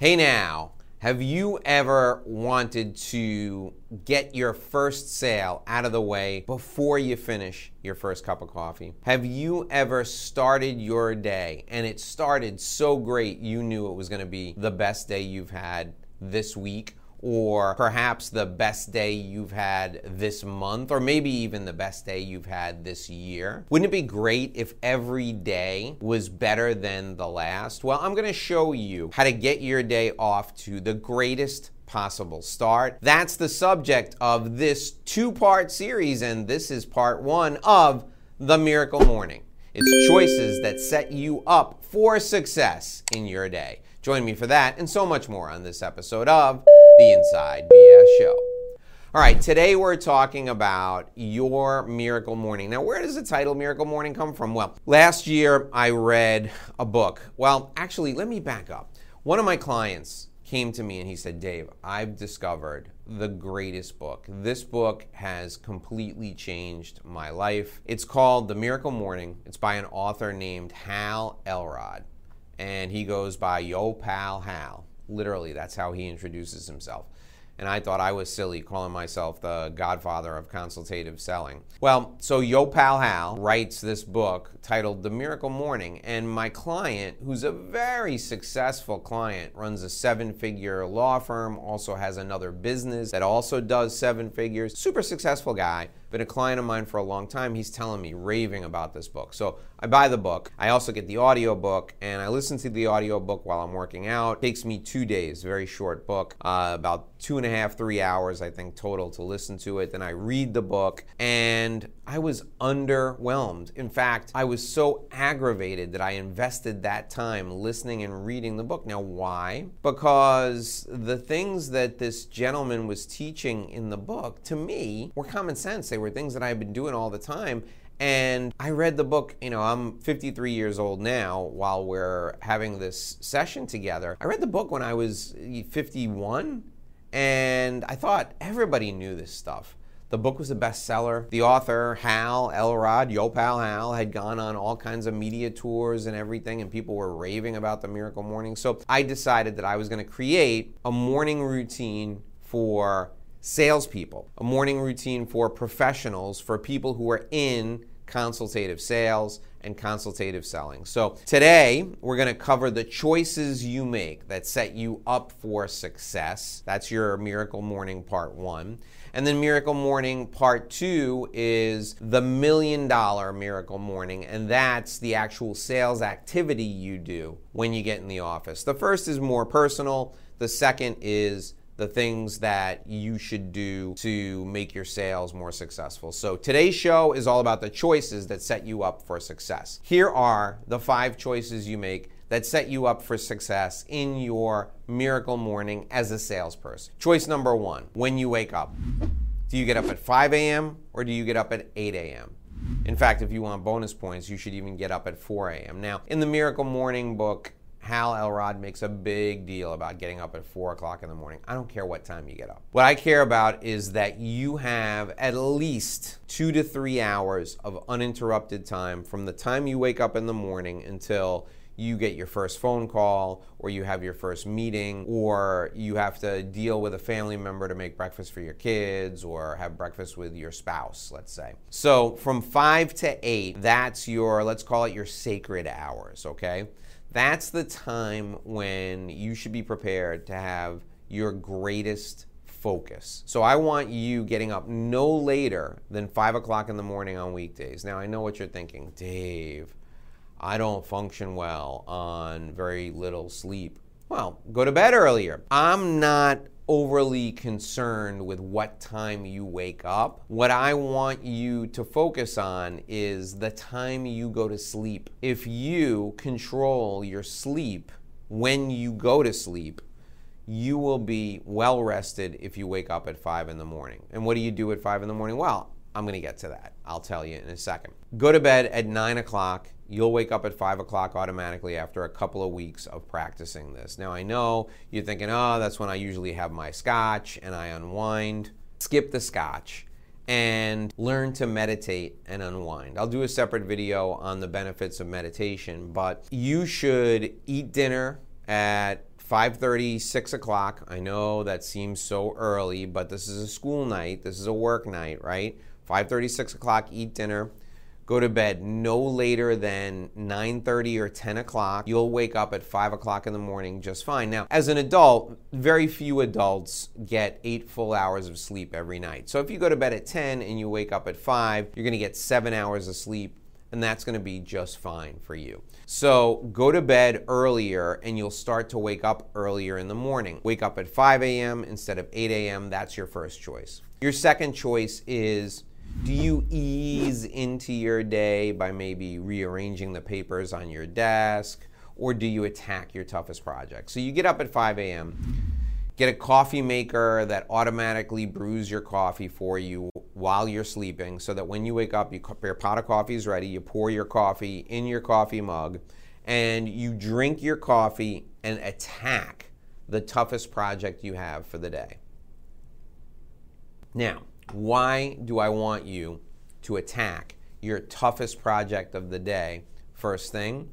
Hey now, have you ever wanted to get your first sale out of the way before you finish your first cup of coffee? Have you ever started your day and it started so great you knew it was going to be the best day you've had this week? Or perhaps the best day you've had this month, or maybe even the best day you've had this year. Wouldn't it be great if every day was better than the last? Well, I'm gonna show you how to get your day off to the greatest possible start. That's the subject of this two part series, and this is part one of The Miracle Morning. It's choices that set you up for success in your day. Join me for that and so much more on this episode of The Inside BS Show. All right, today we're talking about your miracle morning. Now, where does the title Miracle Morning come from? Well, last year I read a book. Well, actually, let me back up. One of my clients came to me and he said, Dave, I've discovered the greatest book. This book has completely changed my life. It's called The Miracle Morning. It's by an author named Hal Elrod and he goes by Yo Pal Hal. Literally, that's how he introduces himself. And I thought I was silly calling myself the godfather of consultative selling. Well, so Yo Pal Hal writes this book titled The Miracle Morning. And my client, who's a very successful client, runs a seven figure law firm, also has another business that also does seven figures. Super successful guy been a client of mine for a long time. He's telling me, raving about this book. So I buy the book. I also get the audio book, and I listen to the audio book while I'm working out. It takes me two days, very short book, uh, about two and a half, three hours, I think, total to listen to it. Then I read the book, and I was underwhelmed. In fact, I was so aggravated that I invested that time listening and reading the book. Now, why? Because the things that this gentleman was teaching in the book, to me, were common sense. They they were things that I've been doing all the time. And I read the book, you know, I'm 53 years old now while we're having this session together. I read the book when I was 51, and I thought everybody knew this stuff. The book was a bestseller. The author, Hal Elrod, Yo Pal Hal, had gone on all kinds of media tours and everything, and people were raving about the Miracle Morning. So I decided that I was going to create a morning routine for salespeople, a morning routine for professionals, for people who are in consultative sales and consultative selling. So today we're going to cover the choices you make that set you up for success. That's your Miracle Morning Part 1. And then Miracle Morning Part 2 is the million dollar Miracle Morning, and that's the actual sales activity you do when you get in the office. The first is more personal, the second is the things that you should do to make your sales more successful. So today's show is all about the choices that set you up for success. Here are the five choices you make that set you up for success in your miracle morning as a salesperson. Choice number one when you wake up. Do you get up at 5 a.m. or do you get up at 8 a.m.? In fact, if you want bonus points, you should even get up at 4 a.m. Now, in the Miracle Morning book, Hal Elrod makes a big deal about getting up at 4 o'clock in the morning. I don't care what time you get up. What I care about is that you have at least two to three hours of uninterrupted time from the time you wake up in the morning until you get your first phone call or you have your first meeting or you have to deal with a family member to make breakfast for your kids or have breakfast with your spouse, let's say. So from 5 to 8, that's your let's call it your sacred hours, okay? That's the time when you should be prepared to have your greatest focus. So I want you getting up no later than 5 o'clock in the morning on weekdays. Now, I know what you're thinking Dave, I don't function well on very little sleep. Well, go to bed earlier. I'm not overly concerned with what time you wake up. What I want you to focus on is the time you go to sleep. If you control your sleep when you go to sleep, you will be well rested if you wake up at 5 in the morning. And what do you do at 5 in the morning? Well, I'm going to get to that. I'll tell you in a second. Go to bed at 9 o'clock. You'll wake up at 5 o'clock automatically after a couple of weeks of practicing this. Now, I know you're thinking, oh, that's when I usually have my scotch and I unwind. Skip the scotch and learn to meditate and unwind. I'll do a separate video on the benefits of meditation, but you should eat dinner at 5.30 6 o'clock i know that seems so early but this is a school night this is a work night right 5.30 6 o'clock eat dinner go to bed no later than 9.30 or 10 o'clock you'll wake up at 5 o'clock in the morning just fine now as an adult very few adults get eight full hours of sleep every night so if you go to bed at 10 and you wake up at 5 you're going to get seven hours of sleep and that's going to be just fine for you. So go to bed earlier and you'll start to wake up earlier in the morning. Wake up at 5 a.m. instead of 8 a.m. That's your first choice. Your second choice is do you ease into your day by maybe rearranging the papers on your desk, or do you attack your toughest project? So you get up at 5 a.m., get a coffee maker that automatically brews your coffee for you while you're sleeping so that when you wake up, you, your pot of coffee is ready, you pour your coffee in your coffee mug, and you drink your coffee and attack the toughest project you have for the day. Now, why do I want you to attack your toughest project of the day first thing?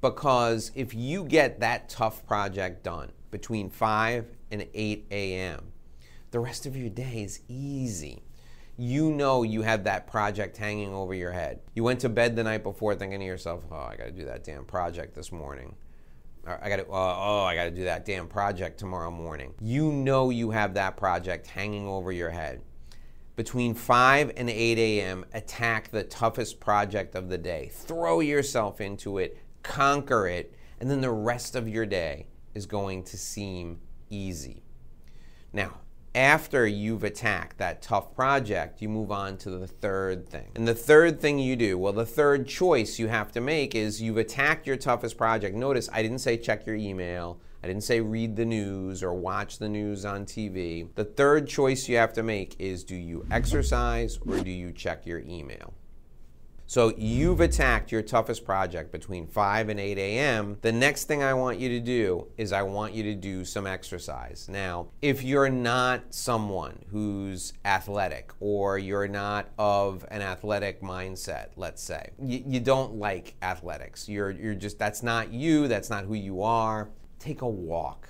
Because if you get that tough project done between 5 and 8 a.m., the rest of your day is easy. You know you have that project hanging over your head. You went to bed the night before thinking to yourself, oh, I got to do that damn project this morning. I got to, uh, oh, I got to do that damn project tomorrow morning. You know you have that project hanging over your head between 5 and 8 a.m., attack the toughest project of the day. Throw yourself into it, conquer it, and then the rest of your day is going to seem easy. Now, after you've attacked that tough project, you move on to the third thing. And the third thing you do, well, the third choice you have to make is you've attacked your toughest project. Notice I didn't say check your email. I didn't say read the news or watch the news on TV. The third choice you have to make is do you exercise or do you check your email? So you've attacked your toughest project between 5 and 8 a.m. The next thing I want you to do is I want you to do some exercise. Now, if you're not someone who's athletic or you're not of an athletic mindset, let's say, you, you don't like athletics. You're, you're just, that's not you, that's not who you are take a walk.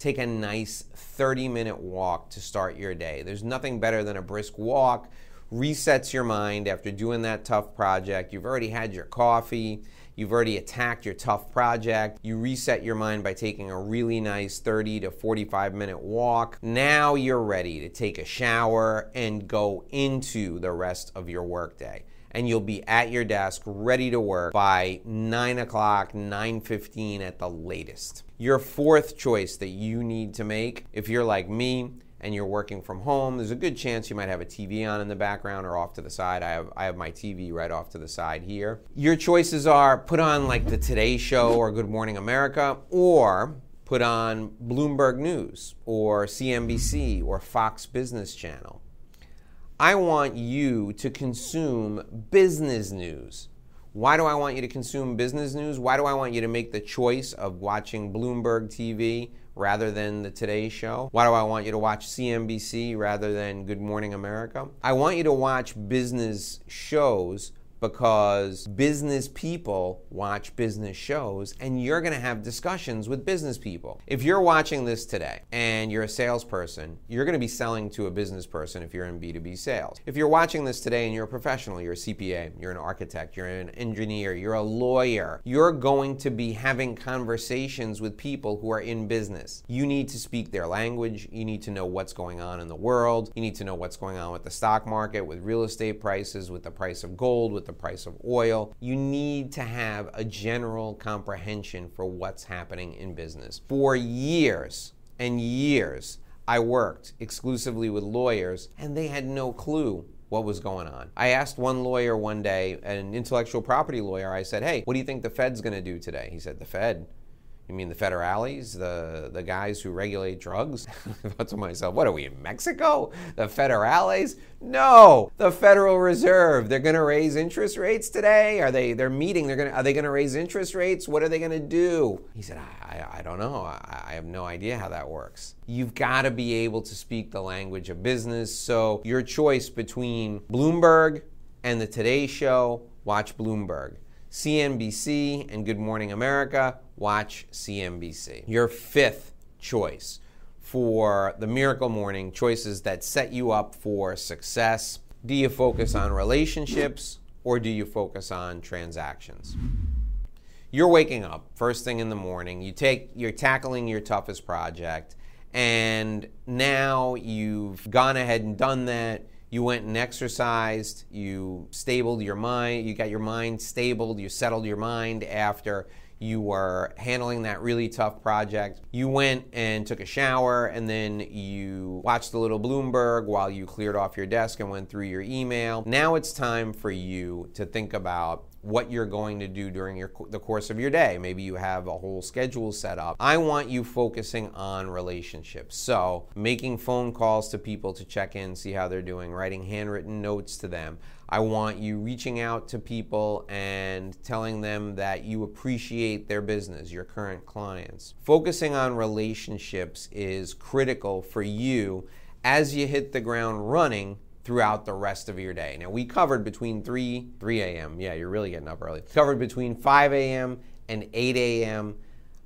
Take a nice 30 minute walk to start your day. There's nothing better than a brisk walk. Resets your mind after doing that tough project. You've already had your coffee. You've already attacked your tough project. You reset your mind by taking a really nice 30 to 45 minute walk. Now you're ready to take a shower and go into the rest of your workday and you'll be at your desk ready to work by 9 o'clock, 9.15 at the latest. Your fourth choice that you need to make, if you're like me, and you're working from home, there's a good chance you might have a TV on in the background or off to the side. I have, I have my TV right off to the side here. Your choices are put on like the Today Show or Good Morning America, or put on Bloomberg News or CNBC or Fox Business Channel. I want you to consume business news. Why do I want you to consume business news? Why do I want you to make the choice of watching Bloomberg TV rather than the Today Show? Why do I want you to watch CNBC rather than Good Morning America? I want you to watch business shows because business people watch business shows and you're going to have discussions with business people. If you're watching this today and you're a salesperson, you're going to be selling to a business person if you're in B2B sales. If you're watching this today and you're a professional, you're a CPA, you're an architect, you're an engineer, you're a lawyer, you're going to be having conversations with people who are in business. You need to speak their language, you need to know what's going on in the world, you need to know what's going on with the stock market, with real estate prices, with the price of gold, with the the price of oil. You need to have a general comprehension for what's happening in business. For years and years, I worked exclusively with lawyers, and they had no clue what was going on. I asked one lawyer one day, an intellectual property lawyer, I said, Hey, what do you think the Fed's to do today? He said, The Fed? You mean the federales, the, the guys who regulate drugs? I thought to myself, what are we in Mexico? The federales? No, the Federal Reserve. They're going to raise interest rates today. Are they? They're meeting. They're going. Are they going to raise interest rates? What are they going to do? He said, I, I, I don't know. I, I have no idea how that works. You've got to be able to speak the language of business. So your choice between Bloomberg and the Today Show, watch Bloomberg. CNBC and Good Morning America, watch CNBC. Your fifth choice for the miracle morning choices that set you up for success. Do you focus on relationships or do you focus on transactions? You're waking up first thing in the morning, you take you're tackling your toughest project and now you've gone ahead and done that you went and exercised, you stabled your mind, you got your mind stabled, you settled your mind after you were handling that really tough project. You went and took a shower, and then you watched a little Bloomberg while you cleared off your desk and went through your email. Now it's time for you to think about what you're going to do during your, the course of your day. Maybe you have a whole schedule set up. I want you focusing on relationships. So, making phone calls to people to check in, see how they're doing, writing handwritten notes to them. I want you reaching out to people and telling them that you appreciate their business, your current clients. Focusing on relationships is critical for you as you hit the ground running throughout the rest of your day. Now we covered between 3 3 a.m. Yeah, you're really getting up early. Covered between 5 a.m. and 8 a.m.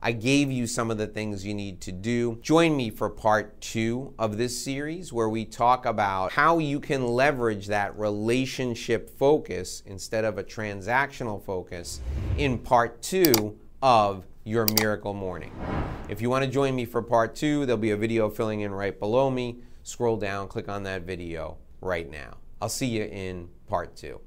I gave you some of the things you need to do. Join me for part two of this series where we talk about how you can leverage that relationship focus instead of a transactional focus in part two of your miracle morning. If you want to join me for part two, there'll be a video filling in right below me. Scroll down, click on that video right now. I'll see you in part two.